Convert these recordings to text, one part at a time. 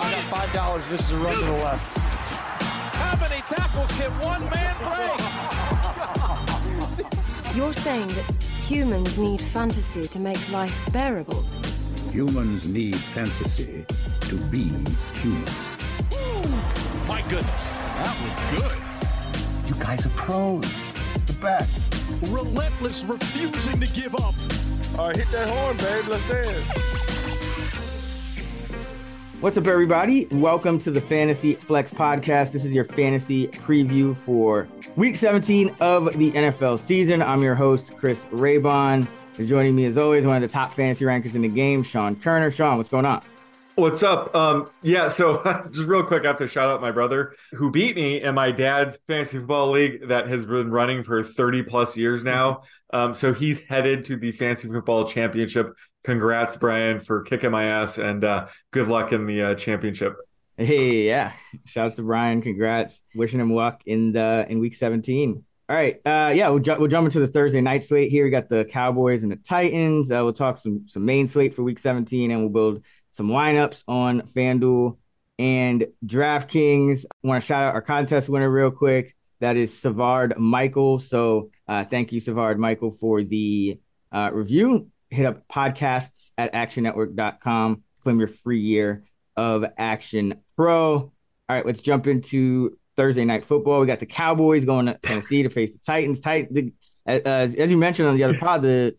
I got five dollars. This is a run to the left. How many tackles can one man break? You're saying that humans need fantasy to make life bearable. Humans need fantasy to be human. My goodness, that was good. You guys are pros. The best. Relentless, refusing to give up. All right, hit that horn, babe. Let's dance. What's up, everybody? Welcome to the Fantasy Flex Podcast. This is your fantasy preview for week 17 of the NFL season. I'm your host, Chris Raybon. Joining me, as always, one of the top fantasy rankers in the game, Sean Koerner. Sean, what's going on? What's up? Um, yeah, so just real quick, I have to shout out my brother who beat me in my dad's fantasy football league that has been running for 30 plus years now. Um, so he's headed to the fantasy football championship. Congrats, Brian, for kicking my ass, and uh, good luck in the uh, championship. Hey, yeah, shouts to Brian. Congrats, wishing him luck in the in week 17. All right, uh, yeah, we'll, ju- we'll jump into the Thursday night slate here. We got the Cowboys and the Titans. Uh, we'll talk some some main slate for week 17, and we'll build some lineups on FanDuel and DraftKings. I want to shout out our contest winner real quick. That is Savard Michael. So uh, thank you, Savard Michael, for the uh, review. Hit up podcasts at actionnetwork.com. Claim your free year of Action Pro. All right, let's jump into Thursday night football. We got the Cowboys going to Tennessee to face the Titans. Titan, the, uh, as you mentioned on the other pod, the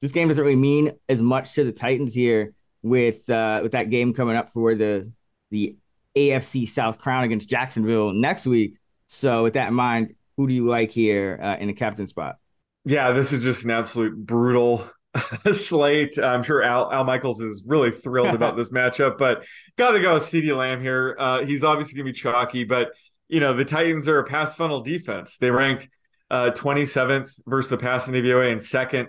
this game doesn't really mean as much to the Titans here with uh, with that game coming up for the the AFC South crown against Jacksonville next week. So with that in mind, who do you like here uh, in the captain spot? Yeah, this is just an absolute brutal slate. I'm sure Al, Al Michaels is really thrilled about this matchup, but got to go CeeDee Lamb here. Uh, he's obviously going to be chalky, but you know the Titans are a pass funnel defense. They ranked uh, 27th versus the pass passing DVOA and second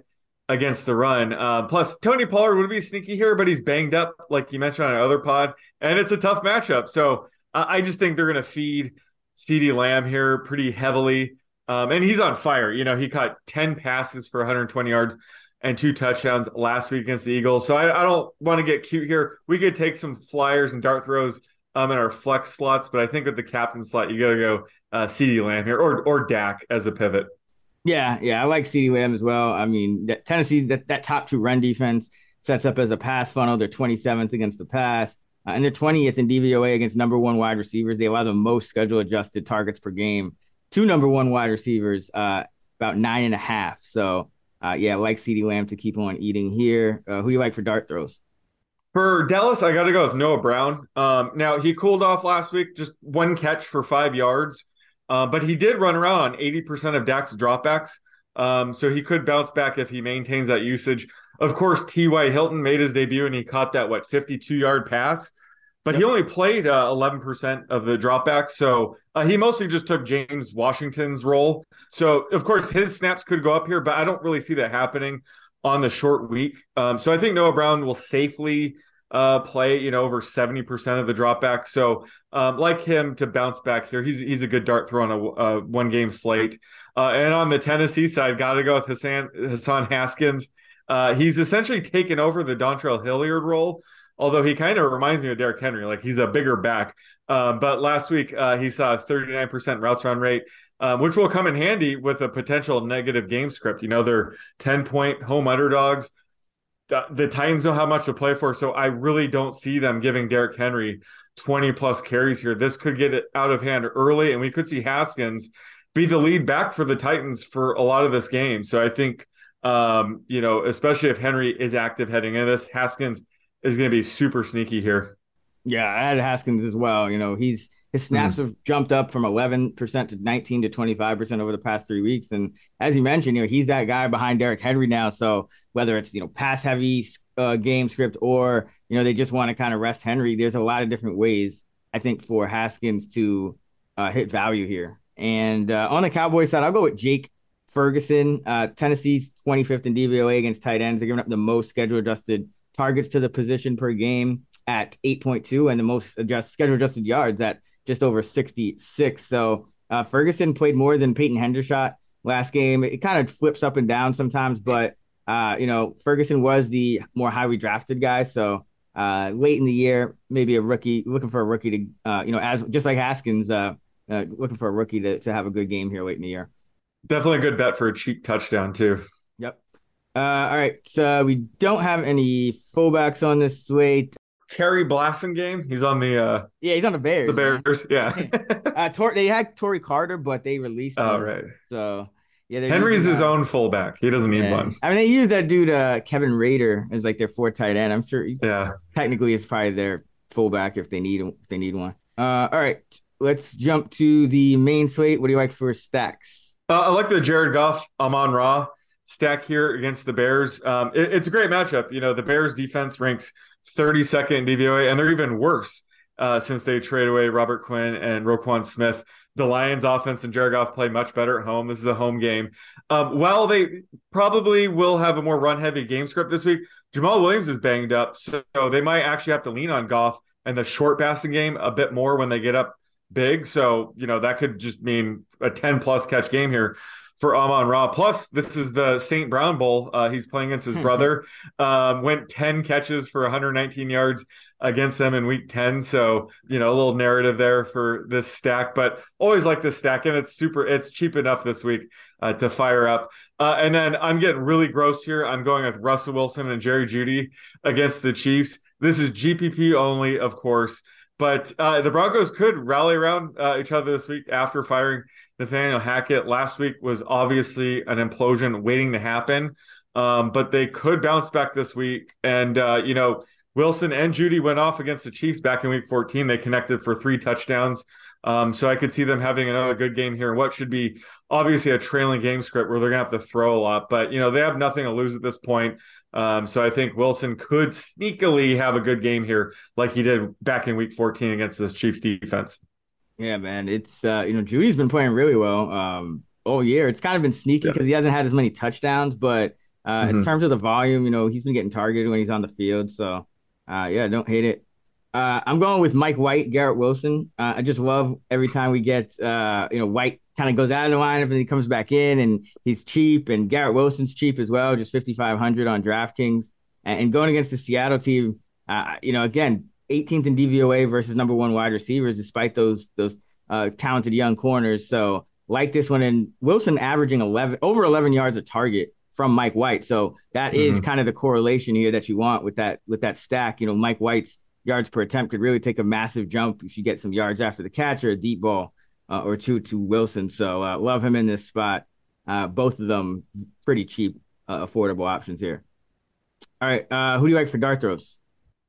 against the run. Uh, plus, Tony Pollard would be sneaky here, but he's banged up, like you mentioned on our other pod, and it's a tough matchup. So uh, I just think they're going to feed CeeDee Lamb here pretty heavily. Um, and he's on fire. You know, he caught 10 passes for 120 yards and two touchdowns last week against the Eagles. So I, I don't want to get cute here. We could take some flyers and dart throws um, in our flex slots, but I think with the captain slot, you got to go uh, CeeDee Lamb here or or Dak as a pivot. Yeah, yeah, I like CeeDee Lamb as well. I mean, that Tennessee that that top two run defense sets up as a pass funnel. They're 27th against the pass, uh, and they're 20th in DVOA against number one wide receivers. They allow the most schedule adjusted targets per game. Two number one wide receivers, uh, about nine and a half. So, uh, yeah, like CeeDee Lamb to keep on eating here. Uh, who you like for dart throws? For Dallas, I got to go with Noah Brown. Um, now he cooled off last week, just one catch for five yards. Uh, but he did run around on 80% of Dak's dropbacks. Um, so he could bounce back if he maintains that usage. Of course, T.Y. Hilton made his debut and he caught that, what, 52 yard pass. But yep. he only played uh, 11% of the dropbacks. So uh, he mostly just took James Washington's role. So, of course, his snaps could go up here, but I don't really see that happening on the short week. Um, so I think Noah Brown will safely uh, play, you know, over 70% of the dropbacks. So um, like him to bounce back here. He's he's a good dart throw on a, a one game slate. Uh, and on the Tennessee side, got to go with Hassan, Hassan Haskins. Uh, he's essentially taken over the Dontrell Hilliard role, although he kind of reminds me of Derrick Henry. Like he's a bigger back. Um, but last week uh, he saw a 39% routes run rate, um, which will come in handy with a potential negative game script. You know, they're 10 point home underdogs. The, Titans know how much to play for, so I really don't see them giving Derrick Henry 20 plus carries here. This could get it out of hand early, and we could see Haskins be the lead back for the Titans for a lot of this game. So I think, um, you know, especially if Henry is active heading into this, Haskins is going to be super sneaky here. Yeah, I had Haskins as well. You know, he's his snaps mm-hmm. have jumped up from 11% to 19 to 25% over the past three weeks. And as you mentioned, you know, he's that guy behind Derrick Henry now. So whether it's, you know, pass heavy uh, game script or, you know, they just want to kind of rest Henry, there's a lot of different ways, I think, for Haskins to uh, hit value here. And uh, on the Cowboys side, I'll go with Jake Ferguson. Uh, Tennessee's 25th in DVOA against tight ends. They're giving up the most schedule adjusted targets to the position per game at 8.2 and the most adjust, schedule adjusted yards at just over 66. So uh, Ferguson played more than Peyton Hendershot last game. It kind of flips up and down sometimes, but uh, you know Ferguson was the more highly drafted guy. So uh, late in the year, maybe a rookie looking for a rookie to uh, you know as just like Haskins uh, uh, looking for a rookie to, to have a good game here late in the year. Definitely a good bet for a cheap touchdown too. Uh, all right. So we don't have any fullbacks on this slate. Khari Blasingame. He's on the uh yeah, he's on the Bears. The Bears, man. yeah. uh, Tor- they had Tory Carter, but they released. Oh, him. Oh right. So yeah, Henry's his own fullback. He doesn't need yeah. one. I mean, they use that dude uh, Kevin Rader as like their fourth tight end. I'm sure. Yeah. Technically, it's probably their fullback if they need if they need one. Uh, all right, let's jump to the main slate. What do you like for stacks? Uh, I like the Jared Goff, Amon Ra stack here against the Bears. Um, it, it's a great matchup. You know, the Bears defense ranks 32nd in DVOA, and they're even worse uh, since they trade away Robert Quinn and Roquan Smith. The Lions offense and Jared Goff play much better at home. This is a home game. Um, while they probably will have a more run heavy game script this week, Jamaal Williams is banged up. So they might actually have to lean on Goff and the short passing game a bit more when they get up big. So, you know, that could just mean a 10 plus catch game here for Amon Ra. Plus, this is the St. Brown Bowl. Uh, he's playing against his brother. Um, went 10 catches for 119 yards against them in week 10. So, you know, a little narrative there for this stack, but always like this stack. And it's super, it's cheap enough this week uh, to fire up. Uh, and then I'm getting really gross here. I'm going with Russell Wilson and Jerry Jeudy against the Chiefs. This is GPP only, of course. But uh, the Broncos could rally around uh, each other this week after firing Nathaniel Hackett. Last week was obviously an implosion waiting to happen, um, but they could bounce back this week. And, uh, you know, Wilson and Jeudy went off against the Chiefs back in week 14. They connected for three touchdowns. Um, so I could see them having another good game here. What should be obviously a trailing game script where they're going to have to throw a lot, but you know they have nothing to lose at this point. Um, so I think Wilson could sneakily have a good game here, like he did back in Week 14 against this Chiefs defense. Yeah, man, it's uh, you know Jeudy's been playing really well um, all year. It's kind of been sneaky because yeah. he hasn't had as many touchdowns, but uh, mm-hmm. in terms of the volume, you know he's been getting targeted when he's on the field. So uh, yeah, don't hate it. Uh, I'm going with Mike White, Garrett Wilson. Uh, I just love every time we get, uh, you know, White kind of goes out of the lineup and he comes back in and he's cheap. And Garrett Wilson's cheap as well, just 5,500 on DraftKings. And, and going against the Seattle team, uh, you know, again, 18th in DVOA versus number one wide receivers, despite those those uh, talented young corners. So like this one, and Wilson averaging 11 over 11 yards a target from Mike White. So that mm-hmm. is kind of the correlation here that you want with that with that stack. You know, Mike White's yards per attempt could really take a massive jump if you get some yards after the catch or a deep ball uh, or two to Wilson. So uh, love him in this spot. Uh, both of them pretty cheap, uh, affordable options here. All right, uh, who do you like for dart throws?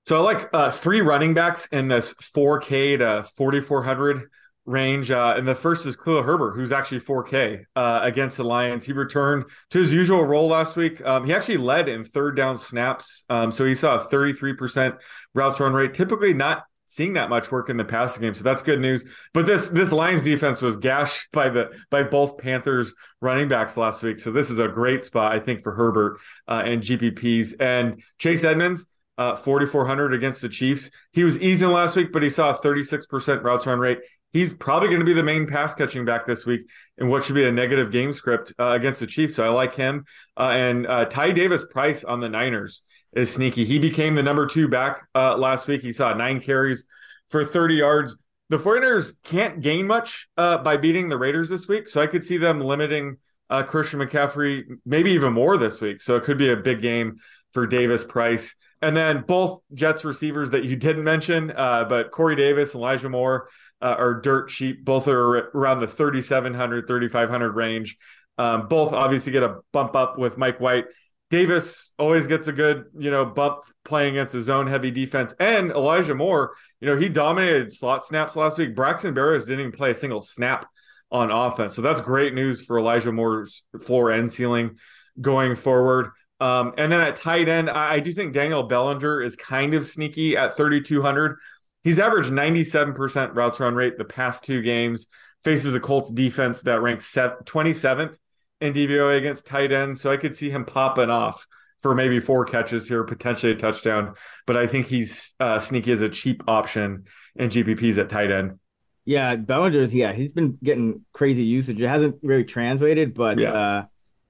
So I like uh, three running backs in this 4K to 4400 range. Uh, and the first is Khalil Herbert, who's actually 4K uh, against the Lions. He returned to his usual role last week. Um, he actually led in third down snaps. Um, so he saw a 33% routes run rate. Typically not seeing that much work in the passing game. So that's good news. But this this Lions defense was gashed by the by both Panthers running backs last week. So this is a great spot, I think, for Herbert uh, and GPPs. And Chase Edmonds, uh, 4,400 against the Chiefs. He was easing last week, but he saw a 36% routes run rate he's probably going to be the main pass catching back this week in what should be a negative game script uh, against the Chiefs. So I like him. Uh, and uh, Ty Davis Price on the Niners is sneaky. He became the number two back uh, last week. He saw nine carries for 30 yards. The 49ers can't gain much uh, by beating the Raiders this week. So I could see them limiting uh, Christian McCaffrey maybe even more this week. So it could be a big game for Davis Price. And then both Jets receivers that you didn't mention, but Corey Davis and Elijah Moore uh, are dirt cheap. Both are around the 3,700, 3,500 range. Um, both obviously get a bump up with Mike White. Davis always gets a good, you know, bump playing against a zone heavy defense. And Elijah Moore, you know, he dominated slot snaps last week. Braxton Berrios didn't even play a single snap on offense. So that's great news for Elijah Moore's floor and ceiling going forward. Um, and then at tight end, I, I do think Daniel Bellinger is kind of sneaky at 3,200. He's averaged 97% routes run rate the past two games, faces a Colts defense that ranks 27th in DVOA against tight ends. So I could see him popping off for maybe four catches here, potentially a touchdown. But I think he's uh, sneaky as a cheap option in GPPs at tight end. Yeah, Bellinger's, yeah, he's been getting crazy usage. It hasn't really translated, but yeah, uh,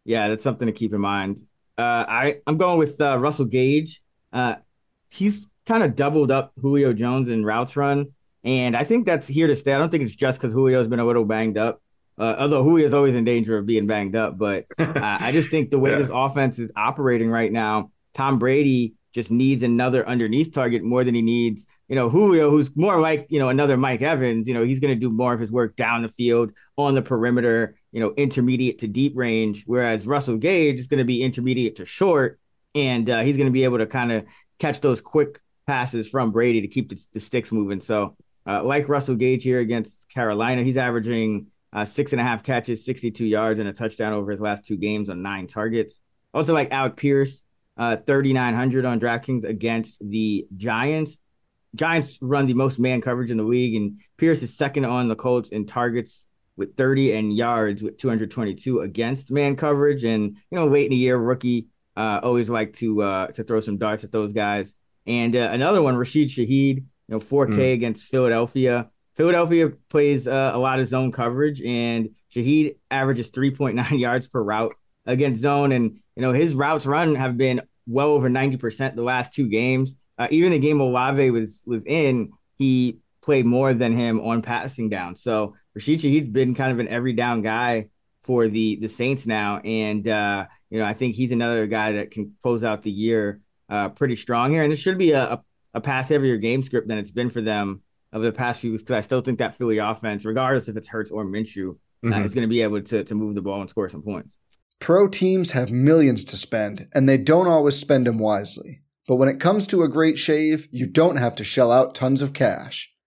yeah that's something to keep in mind. Uh, I, I'm going with uh, Russell Gage. Uh, he's kind of doubled up Julio Jones in routes run. And I think that's here to stay. I don't think it's just because Julio's been a little banged up. Uh, although Julio's always in danger of being banged up, but uh, I just think the way yeah. this offense is operating right now, Tom Brady just needs another underneath target more than he needs. You know, Julio, who's more like you know another Mike Evans. You know, he's going to do more of his work down the field on the perimeter. You know, intermediate to deep range, whereas Russell Gage is going to be intermediate to short, and uh, he's going to be able to kind of catch those quick passes from Brady to keep the, the sticks moving. So, uh, like Russell Gage here against Carolina, he's averaging uh, six and a half catches, 62 yards, and a touchdown over his last two games on nine targets. Also, like Alec Pierce, uh, 3,900 on DraftKings against the Giants. Giants run the most man coverage in the league, and Pierce is second on the Colts in targets with 30 and yards with 222 against man coverage. And you know, late in the year, rookie uh, always like to uh, to throw some darts at those guys. And uh, another one, Rashid Shaheed, you know, 4K mm. against Philadelphia. Philadelphia plays uh, a lot of zone coverage, and Shaheed averages 3.9 yards per route against zone. And, you know, his routes run have been well over 90% the last two games. Uh, even the game Olave was was in, he played more than him on passing down. So Rashid he's been kind of an every down guy for the the Saints now. And, uh, you know, I think he's another guy that can close out the year uh, pretty strong here. And it should be a, a, a pass heavier game script than it's been for them over the past few weeks because I still think that Philly offense, regardless if it's Hurts or Minshew, uh, mm-hmm. uh, is going to be able to, to move the ball and score some points. Pro teams have millions to spend, and they don't always spend them wisely. But when it comes to a great shave, you don't have to shell out tons of cash.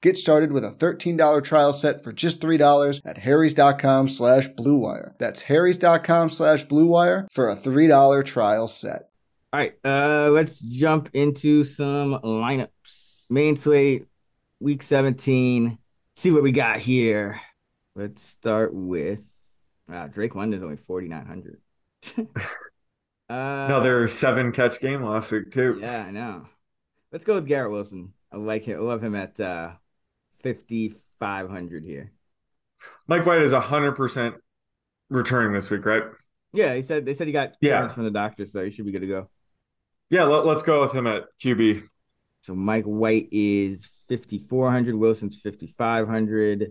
Get started with a $13 trial set for just $3 at harrys.com slash bluewire. That's harrys.com slash bluewire for a $3 trial set. All right, uh, let's jump into some lineups main slate, week 17. See what we got here. Let's start with uh, Drake London's only 4,900. uh, no, there are seven catch game last week, too. Yeah, I know. Let's go with Garrett Wilson. I like him. I love him at uh, 5,500 here. Mike White is 100% returning this week, right? Yeah, he said they said he got yeah. from the doctor, so he should be good to go. Yeah, let, us go with him at QB. So Mike White is 5,400. Wilson's 5,500.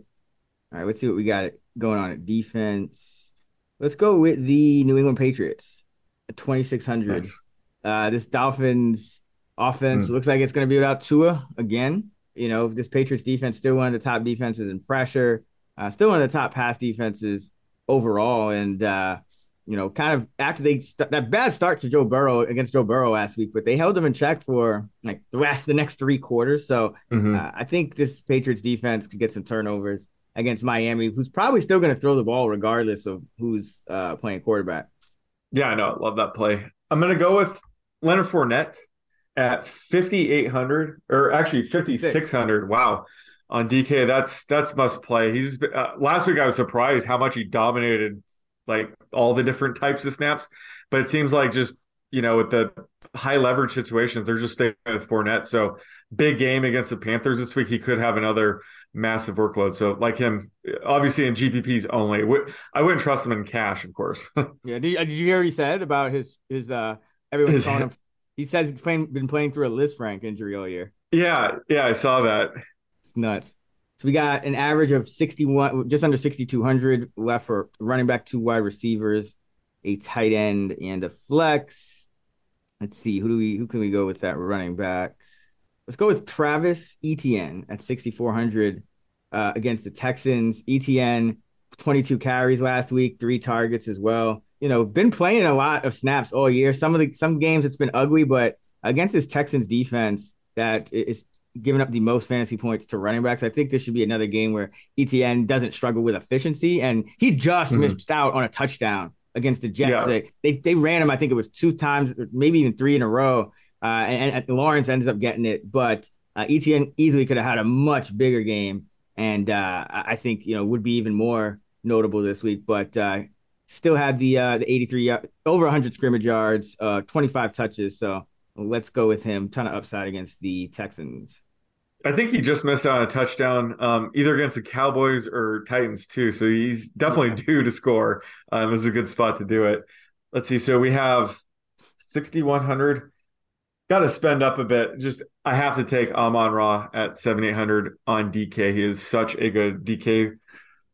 All right, let's see what we got going on at defense. Let's go with the New England Patriots. at 2,600. Nice. Uh, this Dolphins offense Hmm. looks like it's going to be without Tua again. You know, this Patriots defense still one of the top defenses in pressure, uh, still one of the top pass defenses overall. And, uh, you know, kind of after they st- that bad start to Joe Burrow against Joe Burrow last week, but they held him in check for like the rest the next three quarters. So Mhm. uh, I think this Patriots defense could get some turnovers against Miami, who's probably still going to throw the ball regardless of who's uh, playing quarterback. Yeah, I know. Love that play. I'm going to go with Leonard Fournette at 5,800 or actually 5,600. Wow. On DK, that's that's must play. He's uh, last week I was surprised how much he dominated like all the different types of snaps, but it seems like just you know with the high leverage situations they're just staying with Fournette. So big game against the Panthers this week. He could have another massive workload. So like him, obviously in GPPs only. I wouldn't trust him in cash, of course. Yeah, did, did you hear what he said about his his uh everyone's calling him? He says he's playing, been playing through a Lisfranc injury all year. yeah, yeah, I saw that. It's nuts. So we got an average of 61, just under 6,200 left for running back, two wide receivers, a tight end, and a flex. Let's see, who do we who can we go with that running back? Let's go with Travis Etienne at 6,400 uh, against the Texans. Etienne, 22 carries last week, three targets as well. You know, been playing a lot of snaps all year. Some of the some games it's been ugly, but against this Texans defense that is giving up the most fantasy points to running backs, I think this should be another game where Etienne doesn't struggle with efficiency. And he just Mhm. missed out on a touchdown against the Jets. Yeah. They, they they ran him, I think it was two times, maybe even three in a row. Uh, and, and Lawrence ends up getting it, but uh, Etienne easily could have had a much bigger game, and uh, I I think you know would be even more notable this week. But uh, still had the uh, the 83 yard, over 100 scrimmage yards, uh, 25 touches. So let's go with him. Ton of upside against the Texans. I think he just missed out on a touchdown, um, either against the Cowboys or Titans too. So he's definitely due to score. Um, this is a good spot to do it. Let's see. So we have 6,100. Got to spend up a bit. Just I have to take Amon Ra at 7,800 on DK. He is such a good DK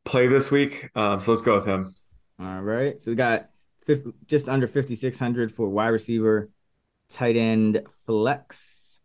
play this week. Um, so let's go with him. All right. So we got 50, just under 5,600 for wide receiver, tight end, flex.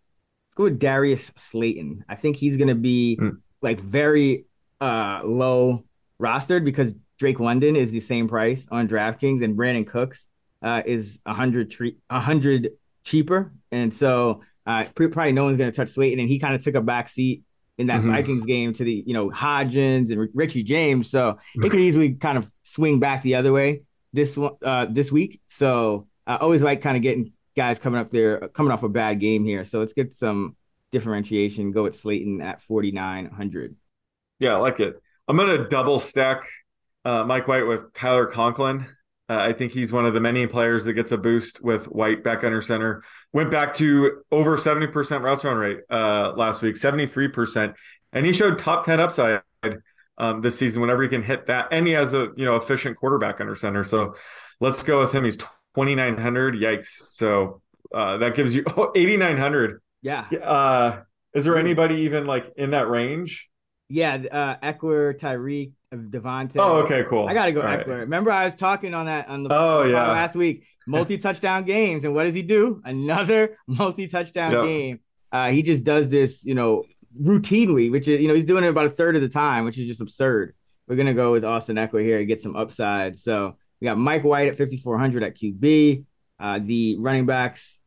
Let's go with Darius Slayton. I think he's going to be Mm. like very uh, low rostered because Drake London is the same price on DraftKings and Brandin Cooks uh, is 100, tre- 100 cheaper. And so uh, probably no one's going to touch Slayton. And he kind of took a back seat in that Mhm. Vikings game to the, you know, Hodgins and Richie James. So it could easily kind of swing back the other way this one uh, this week. So I always like kind of getting guys coming up there, coming off a bad game here. So let's get some differentiation. Go with Slayton at 4,900. Yeah, I like it. I'm going to double stack uh, Mike White with Tyler Conklin. Uh, I think he's one of the many players that gets a boost with White back under center. Went back to over 70% routes run rate uh, last week, 73%. And he showed top 10 upside um, this season whenever he can hit that. And he has a you know efficient quarterback under center. So let's go with him. He's 2,900. Yikes. So uh, that gives you oh, 8,900. Yeah. Uh, is there anybody even like in that range? Yeah. Uh, Ekeler, Tyreek, Davante. Oh, okay, cool. I got to go All right. Ekeler. Remember, I was talking on that on the Oh, yeah. last week, multi touchdown games. And what does he do? Another multi touchdown Yep. game. Uh, he just does this, you know, routinely, which is, you know, he's doing it about a third of the time, which is just absurd. We're going to go with Austin Ekeler here and get some upside. So we got Mike White at 5,400 at QB. Uh, the running backs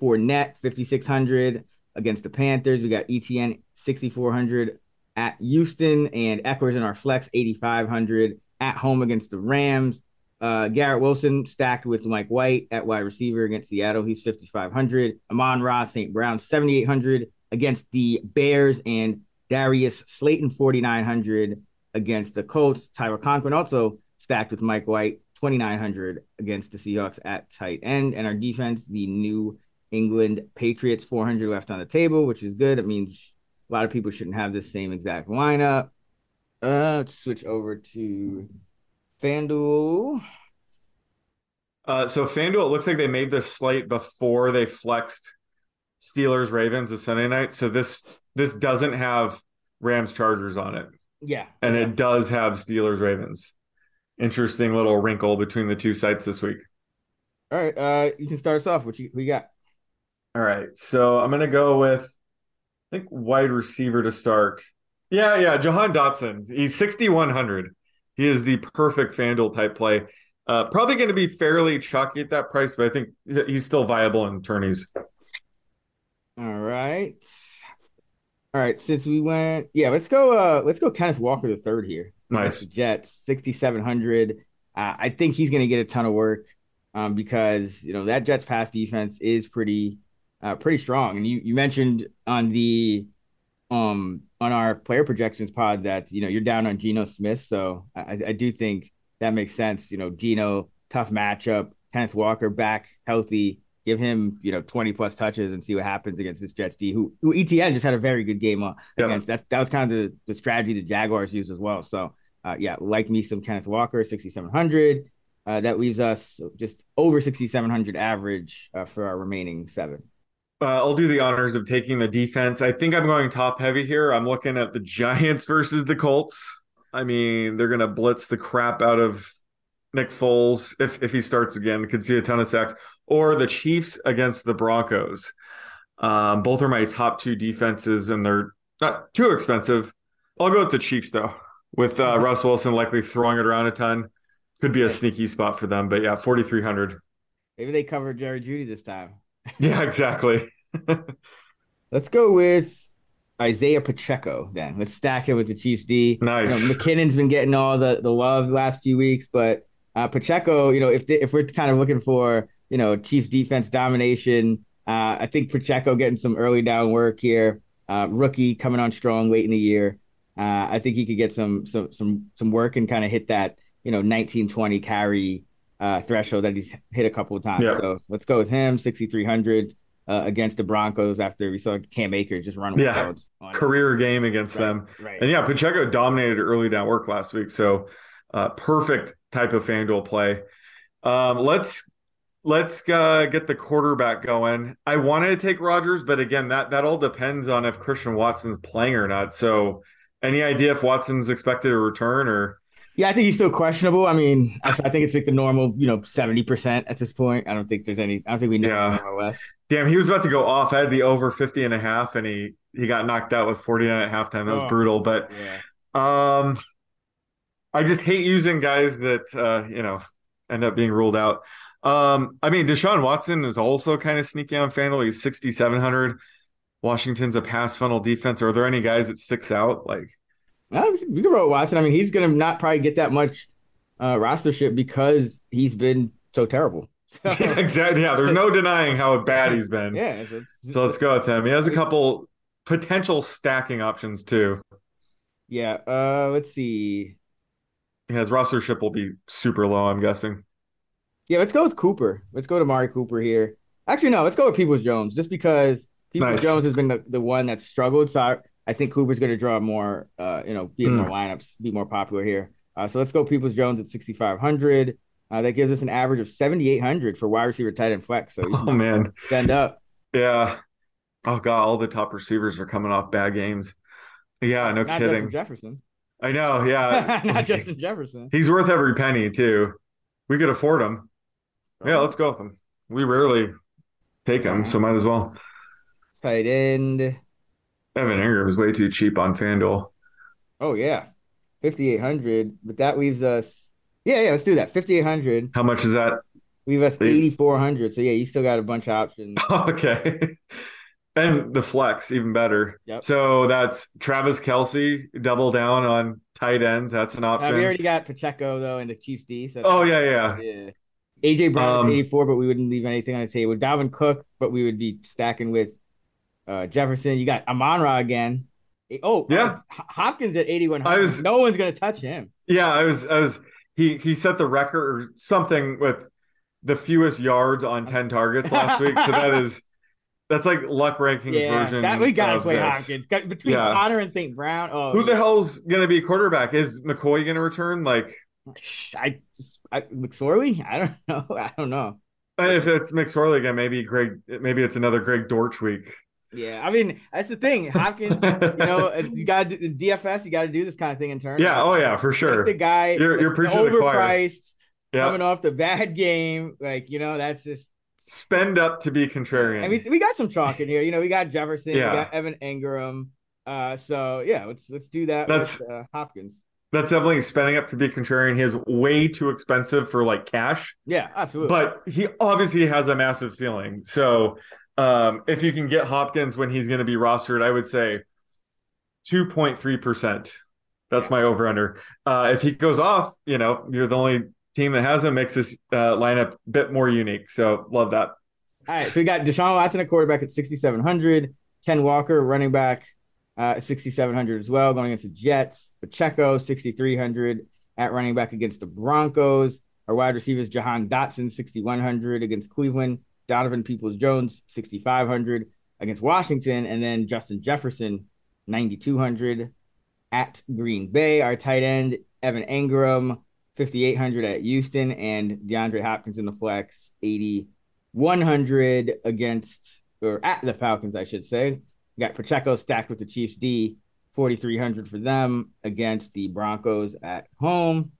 Fournette 5,600 against the Panthers. We got Etienne 6,400 at Houston and Ekeler's in our flex 8,500 at home against the Rams. Uh, Garrett Wilson stacked with Mike White at wide receiver against Seattle. He's 5,500. Amon Ross, St. Brown 7,800 against the Bears and Darius Slayton 4,900 against the Colts. Tyler Conklin also stacked with Mike White 2,900 against the Seahawks at tight end. And our defense, the New England Patriots 400 left on the table, which is good. It means a lot of people shouldn't have the same exact lineup. Uh, let's switch over to FanDuel. Uh, so FanDuel, it looks like they made this slate before they flexed Steelers Ravens the Sunday night. So this this doesn't have Rams Chargers on it, Yeah. and it does have Steelers Ravens. Interesting little wrinkle between the two sites this week. All right, uh, you can start us off. What you we got? All right, so I'm gonna go with I think wide receiver to start. Yeah, yeah, Jahan Dotson. He's 6100. He is the perfect FanDuel type play. Uh, probably going to be fairly chalky at that price, but I think he's still viable in tourneys. All right. All right, since we went, yeah, let's go. Uh, let's go. Kenneth Walker the third here. Nice Jets, sixty seven hundred. Uh, I think he's going to get a ton of work um, because you know that Jets pass defense is pretty, uh, pretty strong. And you you mentioned on the um on our player projections pod that you know you're down on Geno Smith, so I, I do think that makes sense. You know, Geno tough matchup, Kenneth Walker back healthy. Give him you know 20 plus touches and see what happens against this Jets D who who Etienne just had a very good game against. That that was kind of the, the strategy the Jaguars used as well. So uh, yeah like me some Kenneth Walker 6700 uh, that leaves us just over 6700 average uh, for our remaining seven uh, I'll do the honors of taking the defense. I think I'm going top heavy here. I'm looking at the Giants versus the Colts. I mean, they're going to blitz the crap out of Nick Foles if if he starts again. Could see a ton of sacks or the Chiefs against the Broncos. Um, both are my top two defenses, and they're not too expensive. I'll go with the Chiefs though, with uh, Russ Wilson likely throwing it around a ton. Could be a sneaky spot for them, but yeah, forty three hundred. Maybe they cover Jerry Jeudy this time. yeah, exactly. Let's go with Isaiah Pacheco then. Let's stack it with the Chiefs D. Nice. You know, McKinnon's been getting all the, the love the last few weeks, but uh, Pacheco, you know, if they, if we're kind of looking for you know, Chiefs defense domination. Uh, I think Pacheco getting some early down work here. Uh, rookie coming on strong late in the year. Uh, I think he could get some some some some work and kind of hit that you know 19 20 carry uh, threshold that he's hit a couple of times. Yeah. So let's go with him 6300 uh, against the Broncos after we saw Cam Akers just run yeah career it. game against right. them. Right. And yeah, Pacheco dominated early down work last week. So uh, perfect type of FanDuel play. Um, let's let's uh, get the quarterback going. I wanted to take Rodgers, but again, that that all depends on if Christian Watson's playing or not. So, any idea if Watson's expected to return or? Yeah, I think he's still questionable. I mean, I think it's like the normal, you know, seventy percent at this point. I don't think there's any. I don't think we know yeah. more or less. Damn, he was about to go off. I had the over 50 and a half, and he he got knocked out with 49 at halftime. That was oh, brutal. But yeah. um, I just hate using guys that uh, you know end up being ruled out. Um, I mean, Deshaun Watson is also kind of sneaky on FanDuel. He's 6,700. Washington's a pass funnel defense. Are there any guys that sticks out? Like, well, we can roll Watson. I mean, he's going to not probably get that much uh, rostership because he's been so terrible. So, yeah, exactly. Yeah, there's no denying how bad he's been. Yeah. So let's go with him. He has a couple potential stacking options too. Yeah. Uh, let's see. His rostership will be super low. I'm guessing. Yeah, let's go with Cooper. Let's go to Mari Cooper here. Actually, no, let's go with Peoples Jones just because Peoples nice. Jones has been the, the one that's struggled. So I, think Cooper's going to draw more, uh, you know, be in mm. more lineups, be more popular here. Uh, so let's go Peoples Jones at 6,500. Uh, that gives us an average of 7,800 for wide receiver, tight end flex. So oh man, stand up. Yeah. Oh god, all the top receivers are coming off bad games. Yeah, no Not kidding. Justin Jefferson. I know. Yeah, not Justin Jefferson. He's worth every penny too. We could afford him. Yeah, let's go with him. We rarely take him, so might as well. Tight end. Evan Engram is way too cheap on FanDuel. Oh yeah, fifty eight hundred. But that leaves us. Yeah, yeah. Let's do that. Fifty eight hundred. How much is that? Leave us eighty four hundred. So yeah, you still got a bunch of options. okay. And the flex, even better. Yep. So that's Travis Kelce, double down on tight ends. That's an option. Now, we already got Pacheco though in the Chiefs D. So oh yeah, yeah. Yeah. AJ Brown um, 84, but we wouldn't leave anything on the table. Dalvin Cook, but we would be stacking with uh, Jefferson. You got Amon-Ra again. Oh yeah, uh, Hopkins at 81. I was no one's gonna touch him. Yeah, I was. I was. He he set the record or something with the fewest yards on 10 targets last week. So that is that's like luck rankings yeah, version. That we gotta play this. Hopkins between yeah. Conner and St. Brown. Oh, who the hell's gonna be quarterback? Is McCoy gonna return? Like, I I, McSorley? I don't know. I don't know. If it's McSorley again, maybe Greg. Maybe it's another Greg Dortch week. Yeah, I mean that's the thing. Hopkins, you know, you got to DFS. You got to do this kind of thing in turn. Yeah. Oh yeah, for sure. the guy. You're you're preaching overpriced. coming off the bad game. Like, you know, that's just spend up to be contrarian. I mean, we got some chalk in here. You know, we got Jefferson, Yeah. we got Evan Engram. Uh, so yeah, let's let's do that That's- with uh, Hopkins. That's definitely spending up to be contrarian. He is way too expensive for like cash, Yeah, absolutely. but he obviously has a massive ceiling. So um, if you can get Hopkins when he's going to be rostered, I would say 2.3%. That's my over under. Uh, if he goes off, you know, you're the only team that has him, makes this uh, lineup a bit more unique. So love that. All right, so we got Deshaun Watson a quarterback at 6,700, Ken Walker running back uh, 6,700 as well, going against the Jets. Pacheco 6,300 at running back against the Broncos. Our wide receivers Jahan Dotson 6,100 against Cleveland. Donovan Peoples Jones 6,500 against Washington, and then Justin Jefferson 9,200 at Green Bay. Our tight end Evan Engram 5,800 at Houston, and DeAndre Hopkins in the flex 8,100 against or at the Falcons, I should say. You got Pacheco stacked with the Chiefs D, 4,300 for them against the Broncos at home.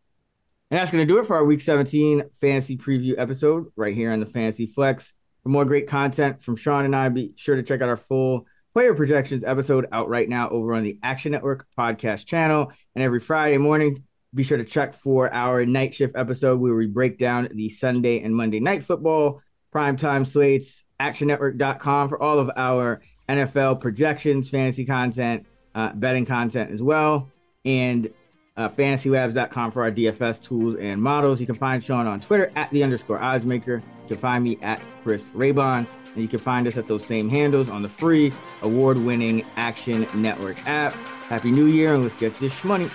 And that's going to do it for our Week 17 fantasy preview episode right here on the Fantasy Flex. For more great content from Sean and I, be sure to check out our full player projections episode out right now over on the Action Network podcast channel. And every Friday morning, be sure to check for our night shift episode where we break down the Sunday and Monday night football primetime slates, actionnetwork.com for all of our NFL projections, fantasy content, uh, betting content as well, and uh, fantasylabs.com for our DFS tools and models. You can find Sean on Twitter at the underscore oddsmaker. You can find me at Chris Raybon, and you can find us at those same handles on the free award winning Action Network app. Happy New Year, and let's get this money.